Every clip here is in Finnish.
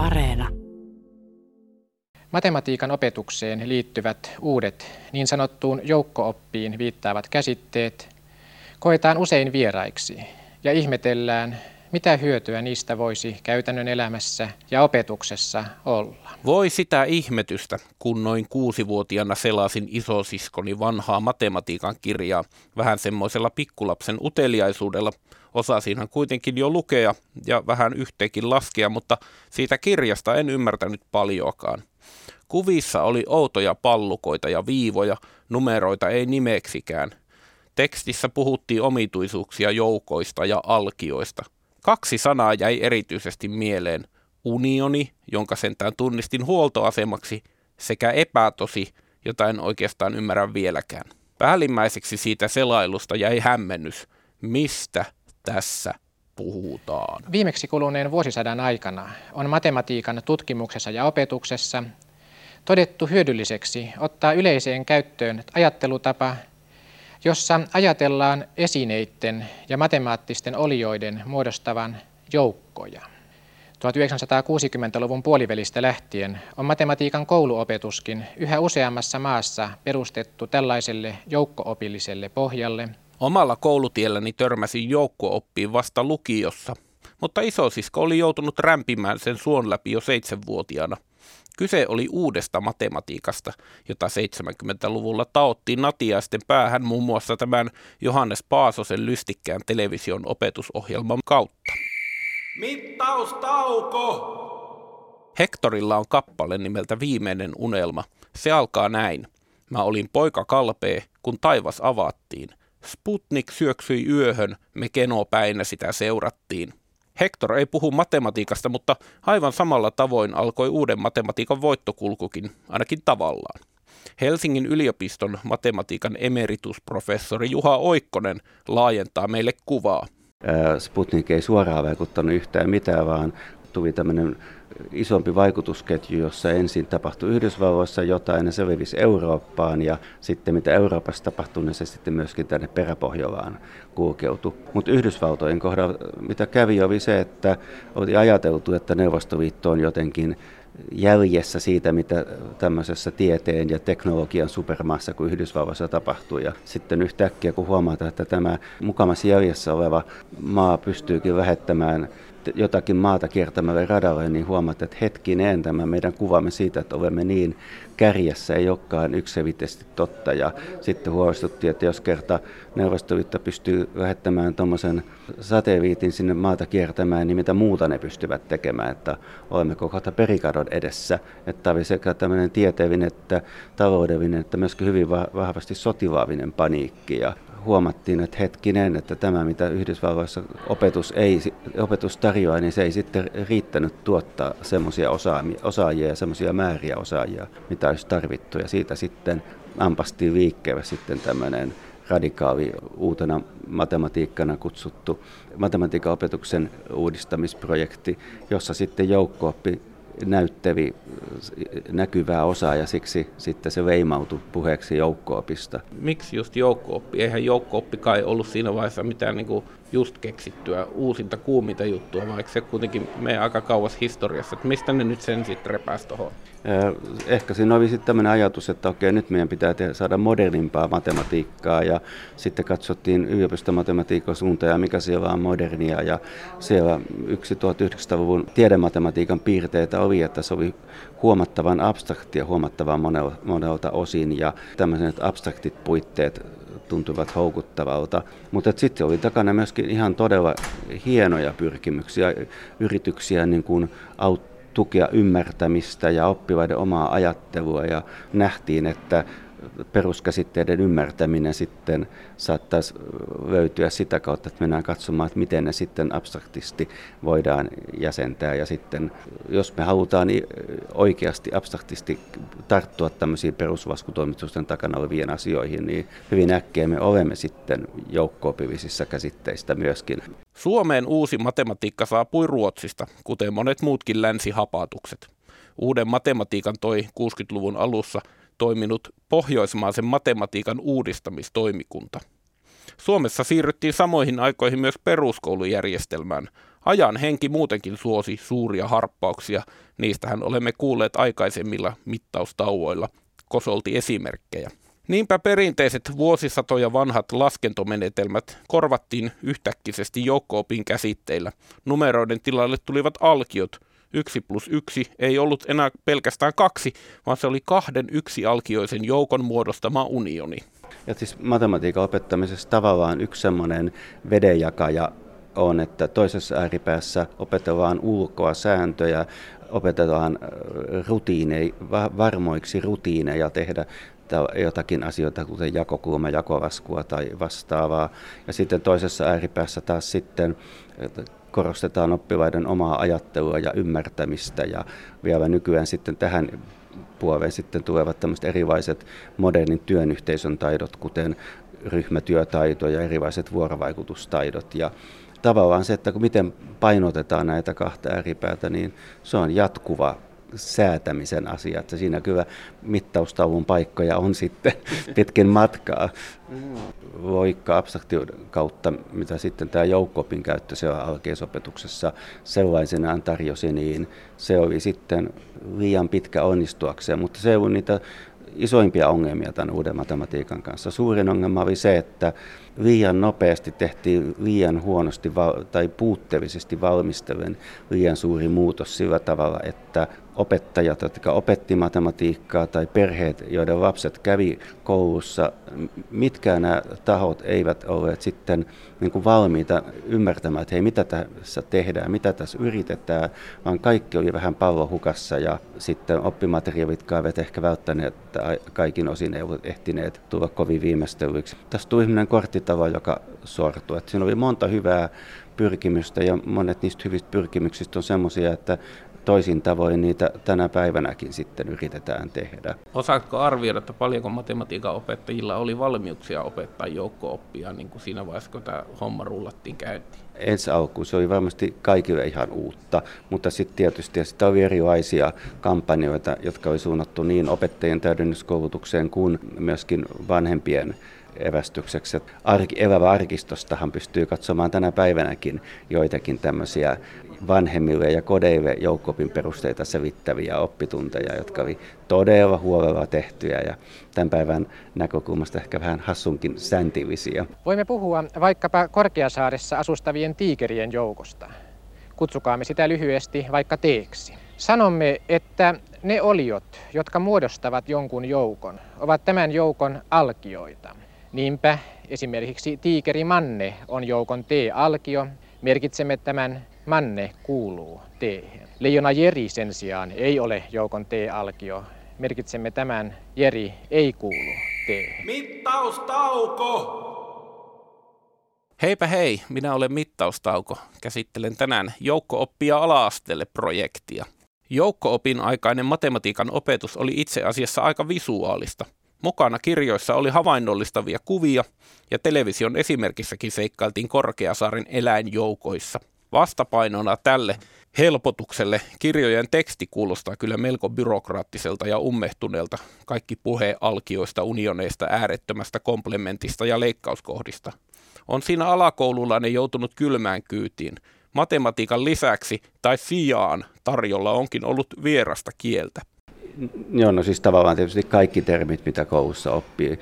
Areena. Matematiikan opetukseen liittyvät uudet niin sanottuun joukkooppiin viittaavat käsitteet koetaan usein vieraiksi ja ihmetellään, mitä hyötyä niistä voisi käytännön elämässä ja opetuksessa olla? Voi sitä ihmetystä, kun noin kuusivuotiaana selasin isosiskoni vanhaa matematiikan kirjaa vähän semmoisella pikkulapsen uteliaisuudella. Osasinhan kuitenkin jo lukea ja vähän yhteenkin laskea, mutta siitä kirjasta en ymmärtänyt paljoakaan. Kuvissa oli outoja pallukoita ja viivoja, numeroita ei nimeksikään. Tekstissä puhuttiin omituisuuksia joukoista ja alkioista – Kaksi sanaa jäi erityisesti mieleen. Unioni, jonka sentään tunnistin huoltoasemaksi, sekä epätosi, jota en oikeastaan ymmärrä vieläkään. Päällimmäiseksi siitä selailusta jäi hämmennys. Mistä tässä puhutaan? Viimeksi kuluneen vuosisadan aikana on matematiikan tutkimuksessa ja opetuksessa todettu hyödylliseksi ottaa yleiseen käyttöön ajattelutapa, jossa ajatellaan esineiden ja matemaattisten olioiden muodostavan joukkoja. 1960-luvun puolivälistä lähtien on matematiikan kouluopetuskin yhä useammassa maassa perustettu tällaiselle joukkoopilliselle pohjalle. Omalla koulutielläni törmäsin joukkooppiin vasta lukiossa, mutta isosisko oli joutunut rämpimään sen suon läpi jo seitsemänvuotiaana – Kyse oli uudesta matematiikasta, jota 70-luvulla taottiin natiaisten päähän muun muassa tämän Johannes Paasosen lystikkään television opetusohjelman kautta. Mittaustauko! Hektorilla on kappale nimeltä Viimeinen unelma. Se alkaa näin. Mä olin poika kalpee, kun taivas avattiin. Sputnik syöksyi yöhön, me kenopäinä sitä seurattiin. Hector ei puhu matematiikasta, mutta aivan samalla tavoin alkoi uuden matematiikan voittokulkukin, ainakin tavallaan. Helsingin yliopiston matematiikan emeritusprofessori Juha Oikkonen laajentaa meille kuvaa. Sputnik ei suoraan vaikuttanut yhtään mitään, vaan tuli tämmöinen isompi vaikutusketju, jossa ensin tapahtui Yhdysvalloissa jotain ja se levisi Eurooppaan ja sitten mitä Euroopassa tapahtui, niin se sitten myöskin tänne peräpohjolaan kulkeutui. Mutta Yhdysvaltojen kohdalla mitä kävi oli se, että oli ajateltu, että Neuvostoliitto on jotenkin jäljessä siitä, mitä tämmöisessä tieteen ja teknologian supermaassa kuin Yhdysvalloissa tapahtui. Ja sitten yhtäkkiä, kun huomataan, että tämä mukamassa jäljessä oleva maa pystyykin lähettämään jotakin maata kiertämälle radalle, niin huomaat, että hetkinen, tämä meidän kuvamme siitä, että olemme niin kärjessä, ei olekaan yksiselitteisesti totta. Ja sitten huolestuttiin, että jos kerta Neuvostoliitto pystyy lähettämään tuommoisen satelliitin sinne maata kiertämään, niin mitä muuta ne pystyvät tekemään, että olemmeko kohta perikadon edessä. Että oli sekä tämmöinen tieteellinen että taloudellinen, että myöskin hyvin vahvasti sotilaallinen paniikki. Ja huomattiin, että hetkinen, että tämä mitä Yhdysvalloissa opetus, ei, opetus tarjoaa, niin se ei sitten riittänyt tuottaa semmoisia osaajia ja semmoisia määriä osaajia, mitä olisi tarvittu. Ja siitä sitten ampastiin liikkeelle sitten tämmöinen radikaali uutena matematiikkana kutsuttu matematiikan opetuksen uudistamisprojekti, jossa sitten joukko näyttävi näkyvää osaa ja siksi sitten se veimautui puheeksi joukkoopista. Miksi just joukkooppi? Eihän joukkooppi kai ollut siinä vaiheessa mitään niin kuin just keksittyä uusinta kuuminta juttua, vaikka se kuitenkin menee aika kauas historiassa. Että mistä ne nyt sen sitten repäsi tuohon? Ehkä siinä oli sitten tämmöinen ajatus, että okei, nyt meidän pitää te- saada modernimpaa matematiikkaa ja sitten katsottiin yliopistomatematiikan suuntaan ja mikä siellä on modernia ja siellä yksi 1900-luvun tiedematematiikan piirteitä oli, että se oli huomattavan abstraktia huomattavan monelta osin ja tämmöiset abstraktit puitteet tuntuvat houkuttavalta. Mutta sitten oli takana myöskin ihan todella hienoja pyrkimyksiä, yrityksiä niin kuin auttaa tukea ymmärtämistä ja oppivaiden omaa ajattelua ja nähtiin, että peruskäsitteiden ymmärtäminen sitten saattaisi löytyä sitä kautta, että mennään katsomaan, että miten ne sitten abstraktisti voidaan jäsentää. Ja sitten, jos me halutaan oikeasti abstraktisti tarttua tämmöisiin peruslaskutoimitusten takana oleviin asioihin, niin hyvin äkkiä me olemme sitten joukko-opillisissa käsitteistä myöskin. Suomeen uusi matematiikka saapui Ruotsista, kuten monet muutkin länsihapatukset. Uuden matematiikan toi 60-luvun alussa – toiminut pohjoismaisen matematiikan uudistamistoimikunta. Suomessa siirryttiin samoihin aikoihin myös peruskoulujärjestelmään. Ajan henki muutenkin suosi suuria harppauksia, niistähän olemme kuulleet aikaisemmilla mittaustauoilla, kosolti esimerkkejä. Niinpä perinteiset vuosisatoja vanhat laskentomenetelmät korvattiin yhtäkkisesti joukkoopin käsitteillä. Numeroiden tilalle tulivat alkiot. Yksi plus yksi ei ollut enää pelkästään kaksi, vaan se oli kahden yksi alkioisen joukon muodostama unioni. Ja siis matematiikan opettamisessa tavallaan yksi semmoinen vedenjakaja on, että toisessa ääripäässä opetellaan ulkoa sääntöjä, opetetaan rutiineja, varmoiksi rutiineja tehdä jotakin asioita, kuten jakokulma, jakolaskua tai vastaavaa. Ja sitten toisessa ääripäässä taas sitten korostetaan oppilaiden omaa ajattelua ja ymmärtämistä ja vielä nykyään sitten tähän puoleen sitten tulevat tämmöiset erilaiset modernin työyhteisön taidot, kuten ryhmätyötaito ja erilaiset vuorovaikutustaidot. Ja tavallaan se, että miten painotetaan näitä kahta ääripäätä, niin se on jatkuva säätämisen asia. Että siinä kyllä mittaustaulun paikkoja on sitten pitkin matkaa. Loikka abstraktion kautta, mitä sitten tämä joukkopin käyttö siellä alkeisopetuksessa sellaisenaan tarjosi, niin se oli sitten liian pitkä onnistuakseen, mutta se on niitä isoimpia ongelmia tämän uuden matematiikan kanssa. Suurin ongelma oli se, että liian nopeasti tehtiin liian huonosti tai puutteellisesti valmistellen liian suuri muutos sillä tavalla, että opettajat, jotka opetti matematiikkaa tai perheet, joiden lapset kävi koulussa, mitkään nämä tahot eivät olleet sitten niin kuin valmiita ymmärtämään, että hei, mitä tässä tehdään, mitä tässä yritetään, vaan kaikki oli vähän pallohukassa ja sitten oppimateriaalit eivät ehkä välttäneet, että kaikin osin ei ollut ehtineet tulla kovin viimeistelyiksi. Tässä tuli sellainen korttitalo, joka sortui. Että siinä oli monta hyvää pyrkimystä ja monet niistä hyvistä pyrkimyksistä on semmoisia, että toisin tavoin niitä tänä päivänäkin sitten yritetään tehdä. Osaatko arvioida, että paljonko matematiikan opettajilla oli valmiuksia opettaa joukko-oppia niin kuin siinä vaiheessa, kun tämä homma rullattiin käyntiin? Ensi alkuun se oli varmasti kaikille ihan uutta, mutta sitten tietysti sitä oli erilaisia kampanjoita, jotka oli suunnattu niin opettajien täydennyskoulutukseen kuin myöskin vanhempien evästykseksi. Arki, evävä arkistostahan pystyy katsomaan tänä päivänäkin joitakin tämmöisiä vanhemmille ja kodeille joukkopin perusteita selittäviä oppitunteja, jotka oli todella huolella tehtyjä ja tämän päivän näkökulmasta ehkä vähän hassunkin säntillisiä. Voimme puhua vaikkapa Korkeasaaressa asustavien tiikerien joukosta. Kutsukaamme sitä lyhyesti vaikka teeksi. Sanomme, että ne oliot, jotka muodostavat jonkun joukon, ovat tämän joukon alkioita. Niinpä esimerkiksi tiikeri Manne on joukon T-alkio. Merkitsemme tämän Manne kuuluu t Leijona Jeri sen sijaan ei ole joukon T-alkio. Merkitsemme tämän Jeri ei kuulu t Mittaustauko! Heipä hei, minä olen Mittaustauko. Käsittelen tänään joukko-oppia ala-asteelle projektia. Joukko-opin aikainen matematiikan opetus oli itse asiassa aika visuaalista – Mukana kirjoissa oli havainnollistavia kuvia ja television esimerkissäkin seikkailtiin Korkeasaaren eläinjoukoissa. Vastapainona tälle helpotukselle kirjojen teksti kuulostaa kyllä melko byrokraattiselta ja ummehtuneelta. Kaikki puhe alkioista, unioneista, äärettömästä komplementista ja leikkauskohdista. On siinä alakoululainen joutunut kylmään kyytiin. Matematiikan lisäksi tai sijaan tarjolla onkin ollut vierasta kieltä. Joo, no siis tavallaan tietysti kaikki termit, mitä koulussa oppii,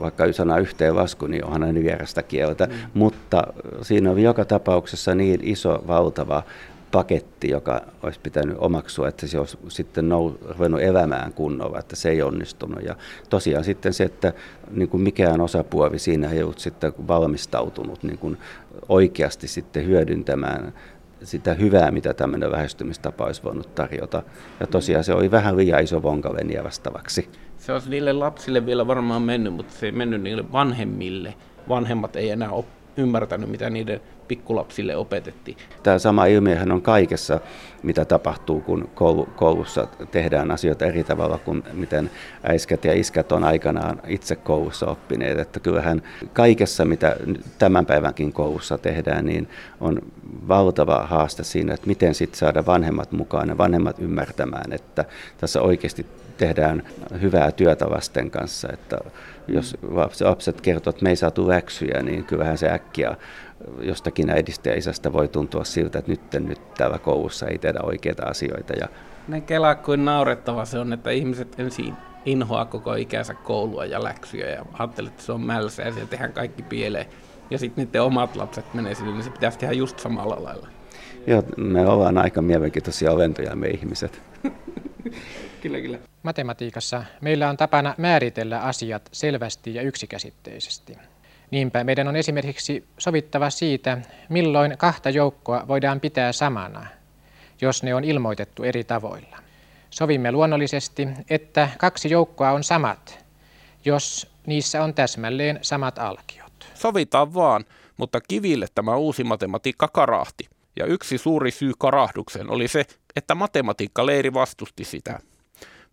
vaikka sana yhteenlasku, niin onhan aina vierasta kieltä, mm. mutta siinä on joka tapauksessa niin iso, valtava paketti, joka olisi pitänyt omaksua, että se olisi sitten nou, ruvennut elämään kunnolla, että se ei onnistunut. Ja tosiaan sitten se, että niin kuin mikään osapuoli siinä ei ollut sitten valmistautunut niin kuin oikeasti sitten hyödyntämään sitä hyvää, mitä tämmöinen lähestymistapa olisi voinut tarjota. Ja tosiaan se oli vähän liian iso vonkalle vastavaksi. Se olisi niille lapsille vielä varmaan mennyt, mutta se ei mennyt niille vanhemmille. Vanhemmat ei enää ole ymmärtänyt, mitä niiden pikkulapsille opetettiin. Tämä sama ilmiöhän on kaikessa, mitä tapahtuu, kun koulussa tehdään asioita eri tavalla kuin miten äiskät ja iskät on aikanaan itse koulussa oppineet. Että kyllähän kaikessa, mitä tämän päivänkin koulussa tehdään, niin on valtava haaste siinä, että miten sitten saada vanhemmat mukaan ja vanhemmat ymmärtämään, että tässä oikeasti tehdään hyvää työtä lasten kanssa, että jos lapset kertoo, että me ei saatu läksyjä, niin kyllähän se äkkiä jostakin äidistä ja isästä voi tuntua siltä, että nyt, nyt täällä koulussa ei tehdä oikeita asioita. Ja... Ne kelaa kuin naurettava se on, että ihmiset ensin inhoaa koko ikänsä koulua ja läksyjä ja ajattelee, että se on mälsä ja siellä tehdään kaikki pieleen. Ja sitten niiden omat lapset menee sinne, niin se pitäisi tehdä just samalla lailla. Joo, me ollaan aika mielenkiintoisia olentoja me ihmiset. kyllä, kyllä. Matematiikassa meillä on tapana määritellä asiat selvästi ja yksikäsitteisesti. Niinpä meidän on esimerkiksi sovittava siitä, milloin kahta joukkoa voidaan pitää samana, jos ne on ilmoitettu eri tavoilla. Sovimme luonnollisesti, että kaksi joukkoa on samat, jos niissä on täsmälleen samat alkiot. Sovitaan vaan, mutta kiville tämä uusi matematiikka karahti. Ja yksi suuri syy karahdukseen oli se, että matematiikkaleiri vastusti sitä.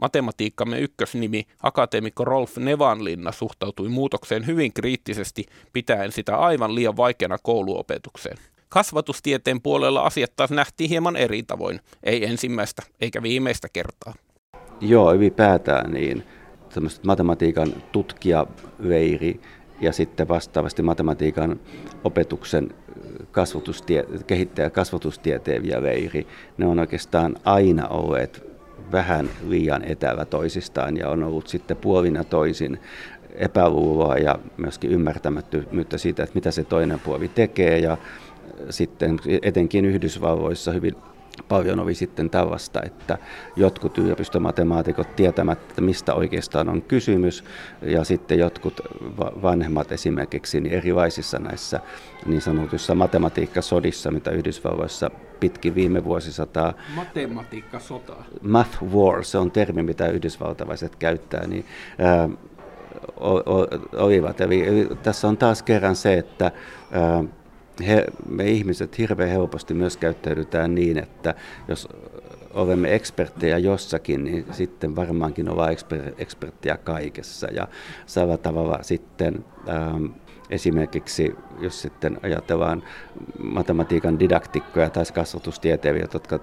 Matematiikkamme ykkösnimi, akateemikko Rolf Nevanlinna, suhtautui muutokseen hyvin kriittisesti, pitäen sitä aivan liian vaikeana kouluopetukseen. Kasvatustieteen puolella asiat taas nähtiin hieman eri tavoin, ei ensimmäistä eikä viimeistä kertaa. Joo, ylipäätään niin. matematiikan tutkijaveiri ja sitten vastaavasti matematiikan opetuksen kasvatustie, kehittäjä kasvatustieteen veiri, ne on oikeastaan aina olleet vähän liian etävä toisistaan ja on ollut sitten puolina toisin epäluuloa ja myöskin ymmärtämättömyyttä siitä, että mitä se toinen puoli tekee. Ja sitten etenkin Yhdysvalloissa hyvin paljon oli sitten tällaista, että jotkut yliopistomatemaatikot tietämättä, mistä oikeastaan on kysymys, ja sitten jotkut vanhemmat esimerkiksi niin erilaisissa näissä niin sanotuissa matematiikkasodissa, mitä Yhdysvalloissa pitkin viime vuosisataa. Matematiikkasota. Math war, se on termi, mitä yhdysvaltalaiset käyttää, niin ää, olivat. Eli tässä on taas kerran se, että ää, he, me ihmiset hirveän helposti myös käyttäydytään niin, että jos olemme eksperttejä jossakin, niin sitten varmaankin ollaan eksper, eksperttejä kaikessa. Ja samalla tavalla sitten ähm, esimerkiksi, jos sitten ajatellaan matematiikan didaktikkoja tai kasvatustieteilijöitä, jotka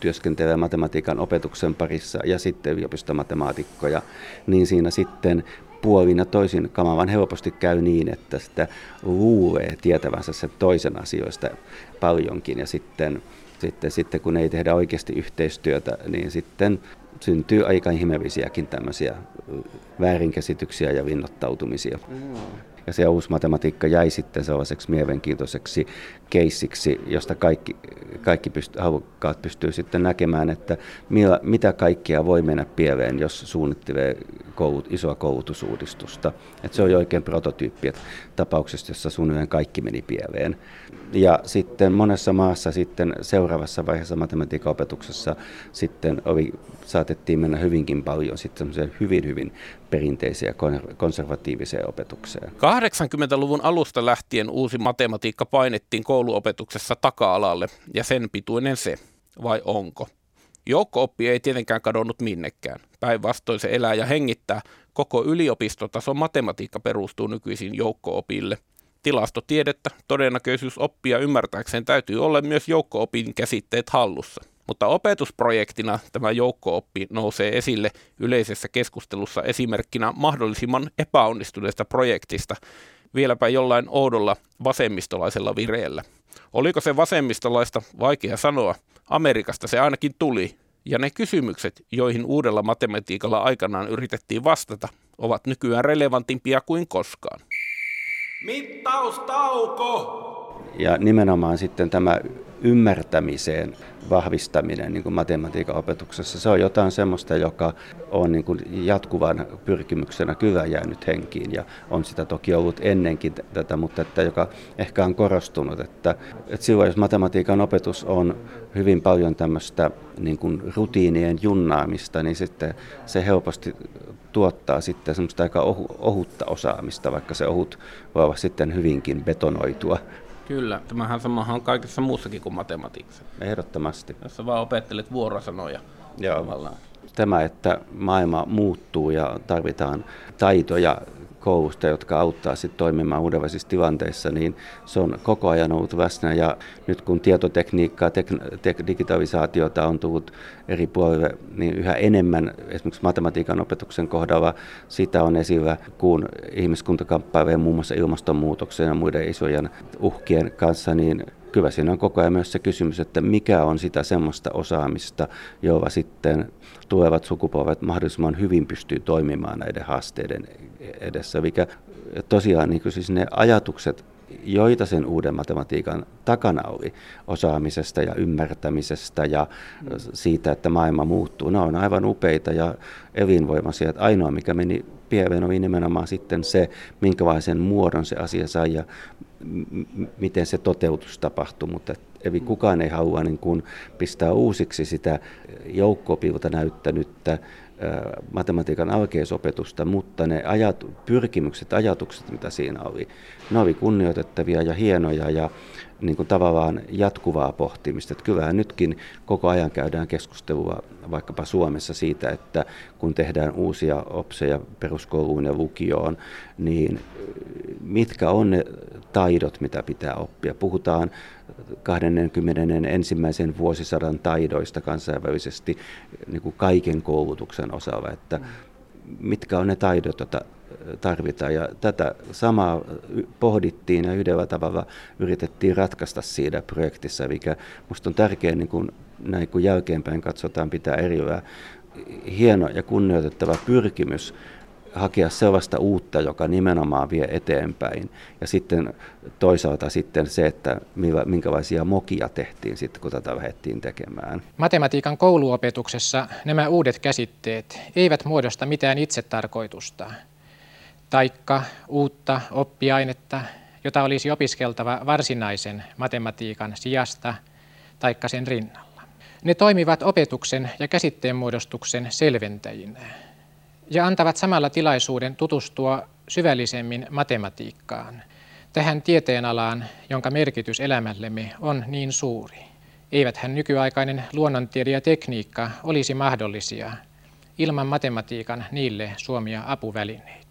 työskentelee matematiikan opetuksen parissa ja sitten yliopistomatemaatikkoja, niin siinä sitten puolina toisin kamavan helposti käy niin, että sitä luulee tietävänsä se toisen asioista paljonkin ja sitten, sitten, sitten kun ei tehdä oikeasti yhteistyötä, niin sitten syntyy aika ihmeellisiäkin tämmöisiä väärinkäsityksiä ja vinnottautumisia. Mm ja se uusi matematiikka jäi sitten sellaiseksi mielenkiintoiseksi keissiksi, josta kaikki, kaikki pyst- halukkaat pystyy sitten näkemään, että millä, mitä kaikkea voi mennä pieleen, jos suunnittelee koulut, isoa koulutusuudistusta. Et se oli oikein prototyyppi tapauksessa, jossa suunnilleen kaikki meni pieleen. Ja sitten monessa maassa sitten seuraavassa vaiheessa matematiikan opetuksessa sitten oli, saatettiin mennä hyvinkin paljon sitten hyvin hyvin perinteiseen ja konservatiiviseen opetukseen. 80-luvun alusta lähtien uusi matematiikka painettiin kouluopetuksessa taka-alalle, ja sen pituinen se, vai onko? Joukko-oppi ei tietenkään kadonnut minnekään. Päinvastoin se elää ja hengittää. Koko yliopistotason matematiikka perustuu nykyisin joukko-opille. Tilastotiedettä, todennäköisyys oppia ymmärtääkseen täytyy olla myös joukko-opin käsitteet hallussa. Mutta opetusprojektina tämä joukko-oppi nousee esille yleisessä keskustelussa esimerkkinä mahdollisimman epäonnistuneesta projektista, vieläpä jollain oudolla vasemmistolaisella vireellä. Oliko se vasemmistolaista, vaikea sanoa. Amerikasta se ainakin tuli, ja ne kysymykset, joihin uudella matematiikalla aikanaan yritettiin vastata, ovat nykyään relevantimpia kuin koskaan. Mittaustauko! Ja nimenomaan sitten tämä ymmärtämiseen vahvistaminen niin kuin matematiikan opetuksessa. Se on jotain semmoista, joka on niin kuin jatkuvan pyrkimyksenä kyllä jäänyt henkiin ja on sitä toki ollut ennenkin tätä, mutta että joka ehkä on korostunut, että, että silloin jos matematiikan opetus on hyvin paljon tämmöistä niin kuin rutiinien junnaamista, niin sitten se helposti tuottaa sitten semmoista aika ohutta osaamista, vaikka se ohut voi olla sitten hyvinkin betonoitua Kyllä, tämähän samahan on kaikessa muussakin kuin matematiikassa. Ehdottomasti. Jos vaan opettelet vuorosanoja Joo. tavallaan. Tämä, että maailma muuttuu ja tarvitaan taitoja koulusta, jotka auttaa sitten toimimaan uudenlaisissa tilanteissa, niin se on koko ajan ollut läsnä. Ja nyt kun tietotekniikkaa, tek- tek- digitalisaatiota on tullut eri puolille, niin yhä enemmän esimerkiksi matematiikan opetuksen kohdalla sitä on esillä, kun ihmiskunta kamppailee muun muassa ilmastonmuutoksen ja muiden isojen uhkien kanssa, niin kyllä siinä on koko ajan myös se kysymys, että mikä on sitä semmoista osaamista, jolla sitten tulevat sukupolvet mahdollisimman hyvin pystyy toimimaan näiden haasteiden edessä. Mikä tosiaan niin siis ne ajatukset, joita sen uuden matematiikan takana oli osaamisesta ja ymmärtämisestä ja siitä, että maailma muuttuu. Ne on aivan upeita ja elinvoimaisia. Että ainoa, mikä meni pieleen, oli nimenomaan sitten se, minkälaisen muodon se asia sai ja miten se toteutus tapahtui, mutta eli kukaan ei halua niin kuin pistää uusiksi sitä joukkopilta näyttänyttä matematiikan alkeisopetusta, mutta ne ajat, pyrkimykset, ajatukset, mitä siinä oli, ne oli kunnioitettavia ja hienoja ja niin kuin tavallaan jatkuvaa pohtimista. Että kyllähän nytkin koko ajan käydään keskustelua vaikkapa Suomessa siitä, että kun tehdään uusia opseja peruskouluun ja lukioon, niin mitkä on ne taidot, mitä pitää oppia. Puhutaan 20. ensimmäisen vuosisadan taidoista kansainvälisesti niin kuin kaiken koulutuksen osalla, että mitkä on ne taidot, joita tarvitaan. Ja tätä samaa pohdittiin ja yhdellä tavalla yritettiin ratkaista siinä projektissa, mikä minusta on tärkeää, niin kun, näin kun jälkeenpäin katsotaan, pitää erillä hieno ja kunnioitettava pyrkimys hakea sellaista uutta, joka nimenomaan vie eteenpäin. Ja sitten toisaalta sitten se, että minkälaisia mokia tehtiin sitten, kun tätä lähdettiin tekemään. Matematiikan kouluopetuksessa nämä uudet käsitteet eivät muodosta mitään itsetarkoitusta, taikka uutta oppiainetta, jota olisi opiskeltava varsinaisen matematiikan sijasta taikka sen rinnalla. Ne toimivat opetuksen ja käsitteen muodostuksen selventäjinä ja antavat samalla tilaisuuden tutustua syvällisemmin matematiikkaan, tähän tieteenalaan, jonka merkitys elämällemme on niin suuri. Eiväthän nykyaikainen luonnontiede ja tekniikka olisi mahdollisia ilman matematiikan niille suomia apuvälineitä.